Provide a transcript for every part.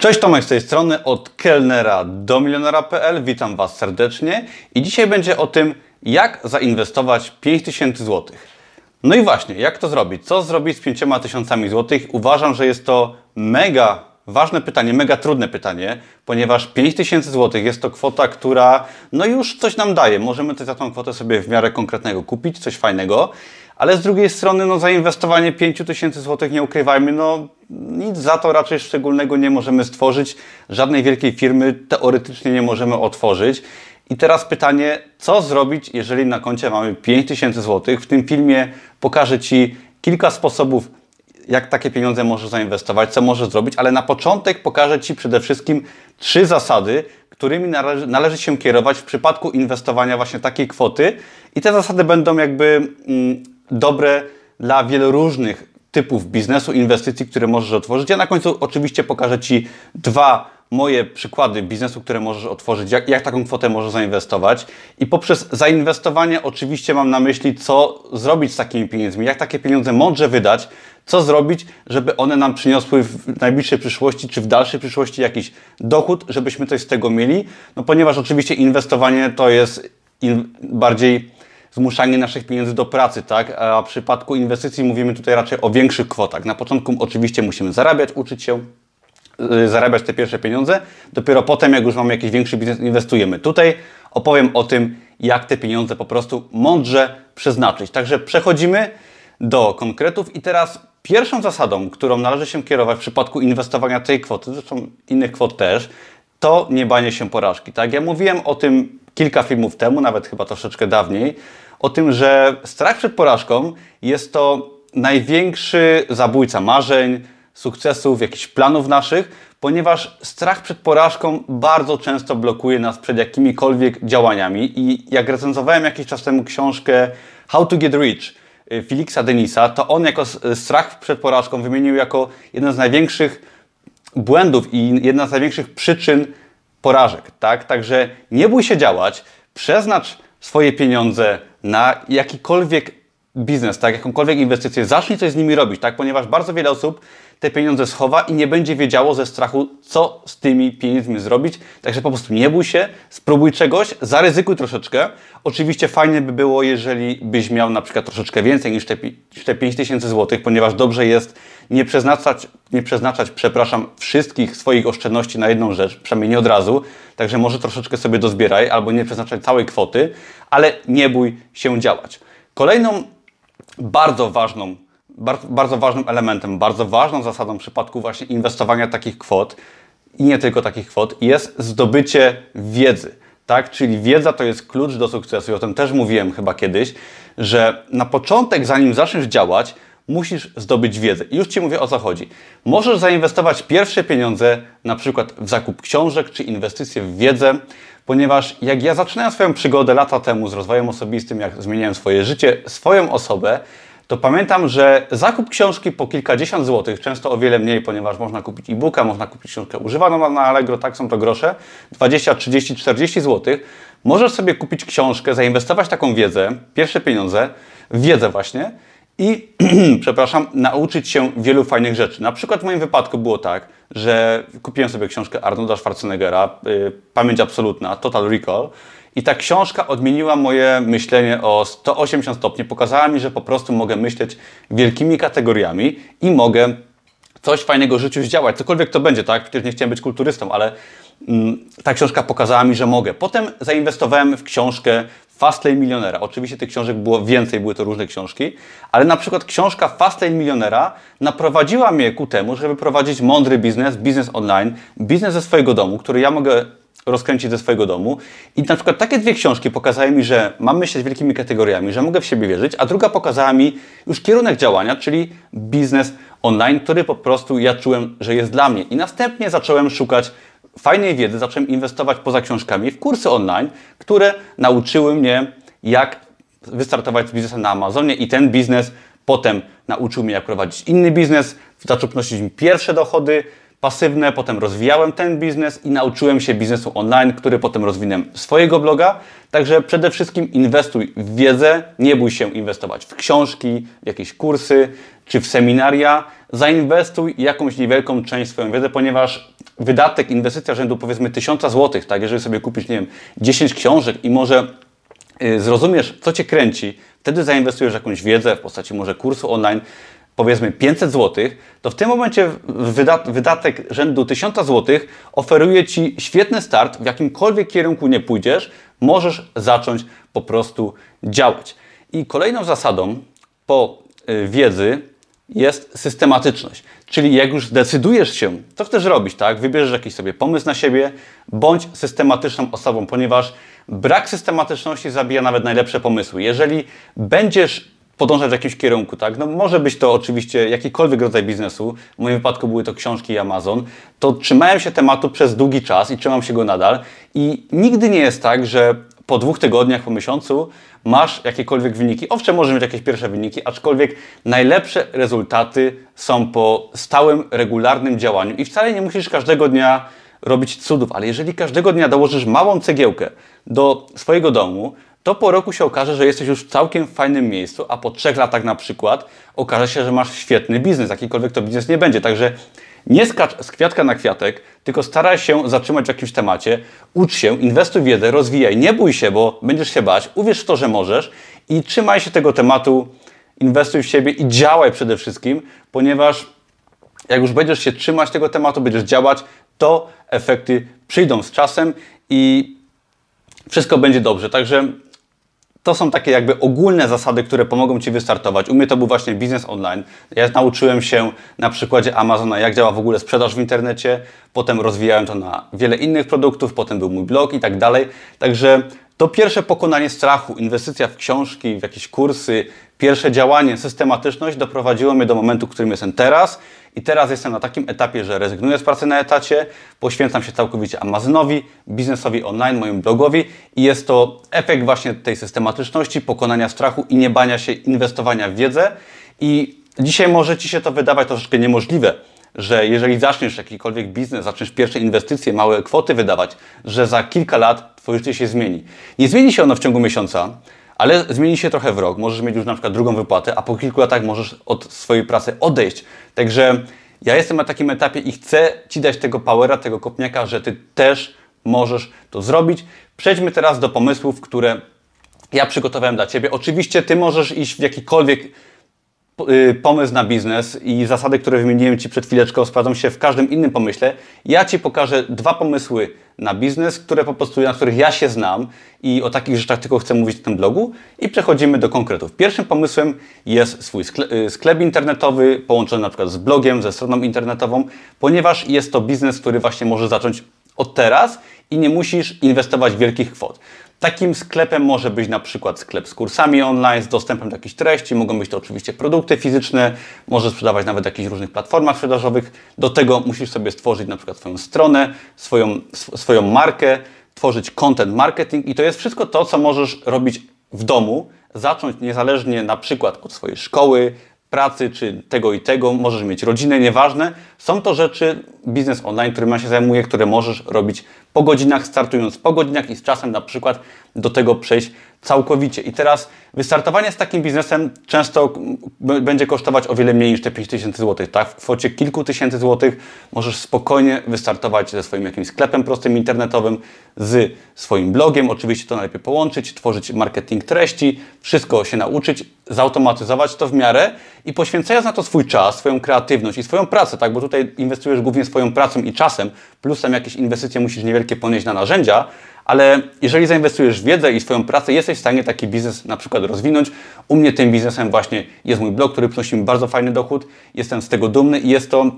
Cześć Tomek z tej strony, od kelnera do milionera.pl. Witam Was serdecznie i dzisiaj będzie o tym, jak zainwestować 5000 zł. No i właśnie, jak to zrobić? Co zrobić z 5000 zł? Uważam, że jest to mega ważne pytanie, mega trudne pytanie, ponieważ 5000 zł jest to kwota, która no już coś nam daje. Możemy coś za tą kwotę sobie w miarę konkretnego kupić, coś fajnego, ale z drugiej strony no zainwestowanie 5000 zł, nie ukrywajmy, no nic za to raczej szczególnego nie możemy stworzyć. Żadnej wielkiej firmy teoretycznie nie możemy otworzyć. I teraz pytanie, co zrobić, jeżeli na koncie mamy 5000 zł? W tym filmie pokażę Ci kilka sposobów, jak takie pieniądze możesz zainwestować, co możesz zrobić, ale na początek pokażę Ci przede wszystkim trzy zasady, którymi należy, należy się kierować w przypadku inwestowania właśnie takiej kwoty. I te zasady będą jakby mm, dobre dla wielu różnych typów biznesu, inwestycji, które możesz otworzyć. Ja na końcu oczywiście pokażę Ci dwa moje przykłady biznesu, które możesz otworzyć, jak, jak taką kwotę możesz zainwestować. I poprzez zainwestowanie oczywiście mam na myśli, co zrobić z takimi pieniędzmi, jak takie pieniądze mądrze wydać, co zrobić, żeby one nam przyniosły w najbliższej przyszłości czy w dalszej przyszłości jakiś dochód, żebyśmy coś z tego mieli. No ponieważ oczywiście inwestowanie to jest bardziej zmuszanie naszych pieniędzy do pracy, tak? A w przypadku inwestycji mówimy tutaj raczej o większych kwotach. Na początku oczywiście musimy zarabiać, uczyć się y, zarabiać te pierwsze pieniądze. Dopiero potem, jak już mamy jakiś większy biznes, inwestujemy. Tutaj opowiem o tym, jak te pieniądze po prostu mądrze przeznaczyć. Także przechodzimy do konkretów i teraz pierwszą zasadą, którą należy się kierować w przypadku inwestowania tej kwoty, zresztą innych kwot też, to nie banie się porażki. Tak? Ja mówiłem o tym kilka filmów temu, nawet chyba troszeczkę dawniej, o tym, że strach przed porażką jest to największy zabójca marzeń, sukcesów, jakichś planów naszych, ponieważ strach przed porażką bardzo często blokuje nas przed jakimikolwiek działaniami. I jak recenzowałem jakiś czas temu książkę How to Get Rich Felixa Denisa, to on jako strach przed porażką wymienił jako jeden z największych błędów i jedna z największych przyczyn porażek, tak? Także nie bój się działać, przeznacz swoje pieniądze na jakikolwiek biznes, tak, jakąkolwiek inwestycję, zacznij coś z nimi robić, tak, ponieważ bardzo wiele osób te pieniądze schowa i nie będzie wiedziało ze strachu, co z tymi pieniędzmi zrobić. Także po prostu nie bój się, spróbuj czegoś, zaryzykuj troszeczkę. Oczywiście fajnie by było, jeżeli byś miał na przykład troszeczkę więcej niż te, niż te 5000 zł, ponieważ dobrze jest nie przeznaczać, nie przeznaczać, przepraszam, wszystkich swoich oszczędności na jedną rzecz, przynajmniej nie od razu. Także może troszeczkę sobie dozbieraj albo nie przeznaczać całej kwoty, ale nie bój się działać. Kolejną bardzo ważną bardzo, ważnym elementem, bardzo ważną zasadą w przypadku właśnie inwestowania takich kwot i nie tylko takich kwot jest zdobycie wiedzy. Tak? Czyli wiedza to jest klucz do sukcesu. I o tym też mówiłem chyba kiedyś, że na początek, zanim zaczniesz działać, musisz zdobyć wiedzę. I już Ci mówię o co chodzi. Możesz zainwestować pierwsze pieniądze na przykład w zakup książek czy inwestycje w wiedzę, ponieważ jak ja zaczynałem swoją przygodę lata temu z rozwojem osobistym, jak zmieniałem swoje życie, swoją osobę, to pamiętam, że zakup książki po kilkadziesiąt złotych, często o wiele mniej, ponieważ można kupić e-booka, można kupić książkę używaną na Allegro, tak są to grosze, 20, 30, 40 złotych. Możesz sobie kupić książkę, zainwestować taką wiedzę, pierwsze pieniądze, wiedzę właśnie i, przepraszam, nauczyć się wielu fajnych rzeczy. Na przykład w moim wypadku było tak, że kupiłem sobie książkę Arnolda Schwarzeneggera, y, Pamięć Absolutna, Total Recall, i ta książka odmieniła moje myślenie o 180 stopni. Pokazała mi, że po prostu mogę myśleć wielkimi kategoriami i mogę coś fajnego w życiu zdziałać. Cokolwiek to będzie, tak? Przecież nie chciałem być kulturystą, ale mm, ta książka pokazała mi, że mogę. Potem zainwestowałem w książkę Fastlane Milionera. Oczywiście tych książek było więcej, były to różne książki, ale na przykład książka Fastlane Milionera naprowadziła mnie ku temu, żeby prowadzić mądry biznes, biznes online, biznes ze swojego domu, który ja mogę rozkręcić ze swojego domu. I na przykład takie dwie książki pokazały mi, że mam myśleć wielkimi kategoriami, że mogę w siebie wierzyć, a druga pokazała mi już kierunek działania, czyli biznes online, który po prostu ja czułem, że jest dla mnie. I następnie zacząłem szukać fajnej wiedzy, zacząłem inwestować poza książkami w kursy online, które nauczyły mnie, jak wystartować z biznesem na Amazonie i ten biznes potem nauczył mnie, jak prowadzić inny biznes, zaczął przynosić mi pierwsze dochody, pasywne, potem rozwijałem ten biznes i nauczyłem się biznesu online, który potem rozwinąłem swojego bloga. Także przede wszystkim inwestuj w wiedzę, nie bój się inwestować w książki, w jakieś kursy czy w seminaria. Zainwestuj jakąś niewielką część swoją wiedzę, ponieważ wydatek, inwestycja rzędu powiedzmy 1000 zł, tak, jeżeli sobie kupisz, nie wiem, 10 książek i może y, zrozumiesz, co Cię kręci, wtedy zainwestujesz jakąś wiedzę w postaci może kursu online, powiedzmy 500 zł, to w tym momencie wydatek rzędu 1000 zł oferuje Ci świetny start, w jakimkolwiek kierunku nie pójdziesz, możesz zacząć po prostu działać. I kolejną zasadą po y, wiedzy jest systematyczność. Czyli jak już decydujesz się, co chcesz robić, tak? Wybierzesz jakiś sobie pomysł na siebie, bądź systematyczną osobą, ponieważ brak systematyczności zabija nawet najlepsze pomysły. Jeżeli będziesz podążać w jakimś kierunku, tak? No może być to oczywiście jakikolwiek rodzaj biznesu, w moim wypadku były to książki i Amazon, to trzymałem się tematu przez długi czas i trzymam się go nadal i nigdy nie jest tak, że po dwóch tygodniach, po miesiącu masz jakiekolwiek wyniki. Owszem, możesz mieć jakieś pierwsze wyniki, aczkolwiek najlepsze rezultaty są po stałym, regularnym działaniu i wcale nie musisz każdego dnia robić cudów, ale jeżeli każdego dnia dołożysz małą cegiełkę do swojego domu, to po roku się okaże, że jesteś już w całkiem fajnym miejscu, a po trzech latach na przykład okaże się, że masz świetny biznes, jakikolwiek to biznes nie będzie. Także nie skacz z kwiatka na kwiatek, tylko staraj się zatrzymać w jakimś temacie, ucz się, inwestuj wiedzę, rozwijaj, nie bój się, bo będziesz się bać, uwierz w to, że możesz i trzymaj się tego tematu, inwestuj w siebie i działaj przede wszystkim, ponieważ jak już będziesz się trzymać tego tematu, będziesz działać, to efekty przyjdą z czasem i wszystko będzie dobrze. Także to są takie jakby ogólne zasady, które pomogą Ci wystartować. U mnie to był właśnie biznes online. Ja nauczyłem się na przykładzie Amazona, jak działa w ogóle sprzedaż w internecie. Potem rozwijałem to na wiele innych produktów, potem był mój blog i tak dalej. Także to pierwsze pokonanie strachu, inwestycja w książki, w jakieś kursy, pierwsze działanie, systematyczność doprowadziło mnie do momentu, w którym jestem teraz. I teraz jestem na takim etapie, że rezygnuję z pracy na etacie, poświęcam się całkowicie Amazonowi, biznesowi online, mojemu blogowi i jest to efekt właśnie tej systematyczności, pokonania strachu i nie bania się inwestowania w wiedzę. I dzisiaj może Ci się to wydawać troszeczkę niemożliwe, że jeżeli zaczniesz jakikolwiek biznes, zaczniesz pierwsze inwestycje, małe kwoty wydawać, że za kilka lat Twoje życie się zmieni. Nie zmieni się ono w ciągu miesiąca, ale zmieni się trochę w rok. Możesz mieć już na przykład drugą wypłatę, a po kilku latach możesz od swojej pracy odejść. Także ja jestem na takim etapie i chcę Ci dać tego powera, tego kopniaka, że Ty też możesz to zrobić. Przejdźmy teraz do pomysłów, które ja przygotowałem dla Ciebie. Oczywiście Ty możesz iść w jakikolwiek pomysł na biznes i zasady, które wymieniłem Ci przed chwileczką, sprawdzą się w każdym innym pomyśle. Ja Ci pokażę dwa pomysły na biznes, które po prostu, na których ja się znam i o takich rzeczach tylko chcę mówić w tym blogu i przechodzimy do konkretów. Pierwszym pomysłem jest swój y, sklep internetowy połączony na przykład z blogiem, ze stroną internetową, ponieważ jest to biznes, który właśnie może zacząć od teraz i nie musisz inwestować wielkich kwot. Takim sklepem może być na przykład sklep z kursami online, z dostępem do jakichś treści, mogą być to oczywiście produkty fizyczne, może sprzedawać nawet na jakichś różnych platformach sprzedażowych. Do tego musisz sobie stworzyć na przykład swoją stronę, swoją, swoją markę, tworzyć content marketing i to jest wszystko to, co możesz robić w domu, zacząć niezależnie na przykład od swojej szkoły, pracy, czy tego i tego, możesz mieć rodzinę, nieważne. Są to rzeczy, biznes online, którym ja się zajmuję, które możesz robić po godzinach, startując po godzinach i z czasem na przykład do tego przejść całkowicie. I teraz wystartowanie z takim biznesem często będzie kosztować o wiele mniej niż te 5000 zł. Tak? W kwocie kilku tysięcy złotych możesz spokojnie wystartować ze swoim jakimś sklepem prostym internetowym, z swoim blogiem. Oczywiście to najlepiej połączyć, tworzyć marketing treści, wszystko się nauczyć, zautomatyzować to w miarę i poświęcając na to swój czas, swoją kreatywność i swoją pracę, tak? bo tutaj inwestujesz głównie swoją pracą i czasem, plus tam jakieś inwestycje musisz niewielkie ponieść na narzędzia, ale jeżeli zainwestujesz w wiedzę i swoją pracę, jesteś w stanie taki biznes na przykład rozwinąć. U mnie tym biznesem właśnie jest mój blog, który przynosi mi bardzo fajny dochód. Jestem z tego dumny i jest to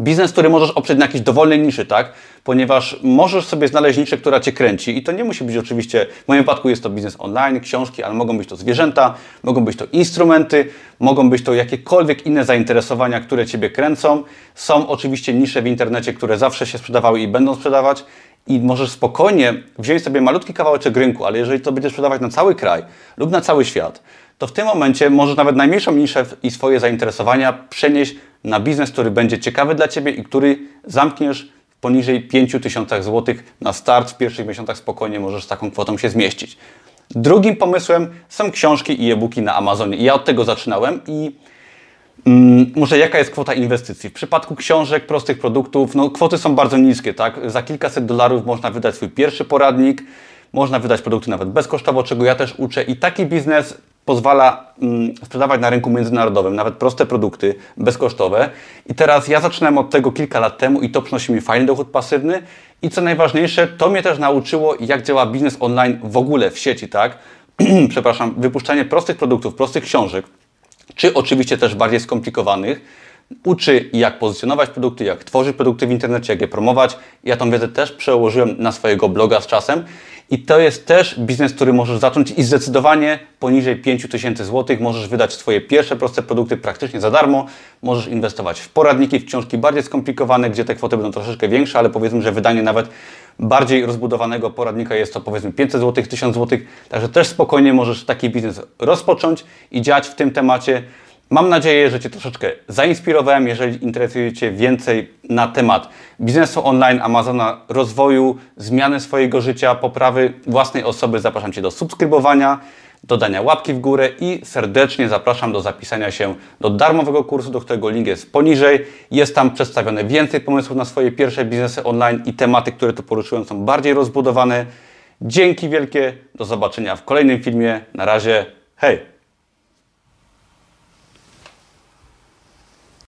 biznes, który możesz oprzeć na jakiejś dowolnej niszy, tak? Ponieważ możesz sobie znaleźć niszę, która Cię kręci i to nie musi być oczywiście, w moim wypadku jest to biznes online, książki, ale mogą być to zwierzęta, mogą być to instrumenty, mogą być to jakiekolwiek inne zainteresowania, które Ciebie kręcą. Są oczywiście nisze w internecie, które zawsze się sprzedawały i będą sprzedawać i możesz spokojnie wziąć sobie malutki kawałeczek rynku, ale jeżeli to będziesz sprzedawać na cały kraj lub na cały świat, to w tym momencie możesz nawet najmniejszą niszę i swoje zainteresowania przenieść na biznes, który będzie ciekawy dla Ciebie i który zamkniesz poniżej 5000 zł na start. W pierwszych miesiącach spokojnie możesz z taką kwotą się zmieścić. Drugim pomysłem są książki i e-booki na Amazonie. Ja od tego zaczynałem i Może jaka jest kwota inwestycji? W przypadku książek, prostych produktów, no kwoty są bardzo niskie, tak? Za kilkaset dolarów można wydać swój pierwszy poradnik, można wydać produkty nawet bezkosztowo, czego ja też uczę i taki biznes pozwala mm, sprzedawać na rynku międzynarodowym nawet proste produkty bezkosztowe. I teraz ja zaczynałem od tego kilka lat temu i to przynosi mi fajny dochód pasywny i co najważniejsze, to mnie też nauczyło jak działa biznes online w ogóle w sieci, tak? Przepraszam, wypuszczanie prostych produktów, prostych książek, czy oczywiście też bardziej skomplikowanych. Uczy jak pozycjonować produkty, jak tworzyć produkty w internecie, jak je promować. Ja tą wiedzę też przełożyłem na swojego bloga z czasem i to jest też biznes, który możesz zacząć i zdecydowanie poniżej 5000 zł możesz wydać swoje pierwsze proste produkty praktycznie za darmo. Możesz inwestować w poradniki, w książki bardziej skomplikowane, gdzie te kwoty będą troszeczkę większe, ale powiedzmy, że wydanie nawet bardziej rozbudowanego poradnika jest to powiedzmy 500 zł, 1000 zł. Także też spokojnie możesz taki biznes rozpocząć i działać w tym temacie. Mam nadzieję, że Cię troszeczkę zainspirowałem. Jeżeli interesuje Cię więcej na temat biznesu online, Amazona, rozwoju, zmiany swojego życia, poprawy własnej osoby, zapraszam Cię do subskrybowania, dodania łapki w górę i serdecznie zapraszam do zapisania się do darmowego kursu, do którego link jest poniżej. Jest tam przedstawione więcej pomysłów na swoje pierwsze biznesy online i tematy, które tu poruszyłem są bardziej rozbudowane. Dzięki wielkie, do zobaczenia w kolejnym filmie. Na razie, hej!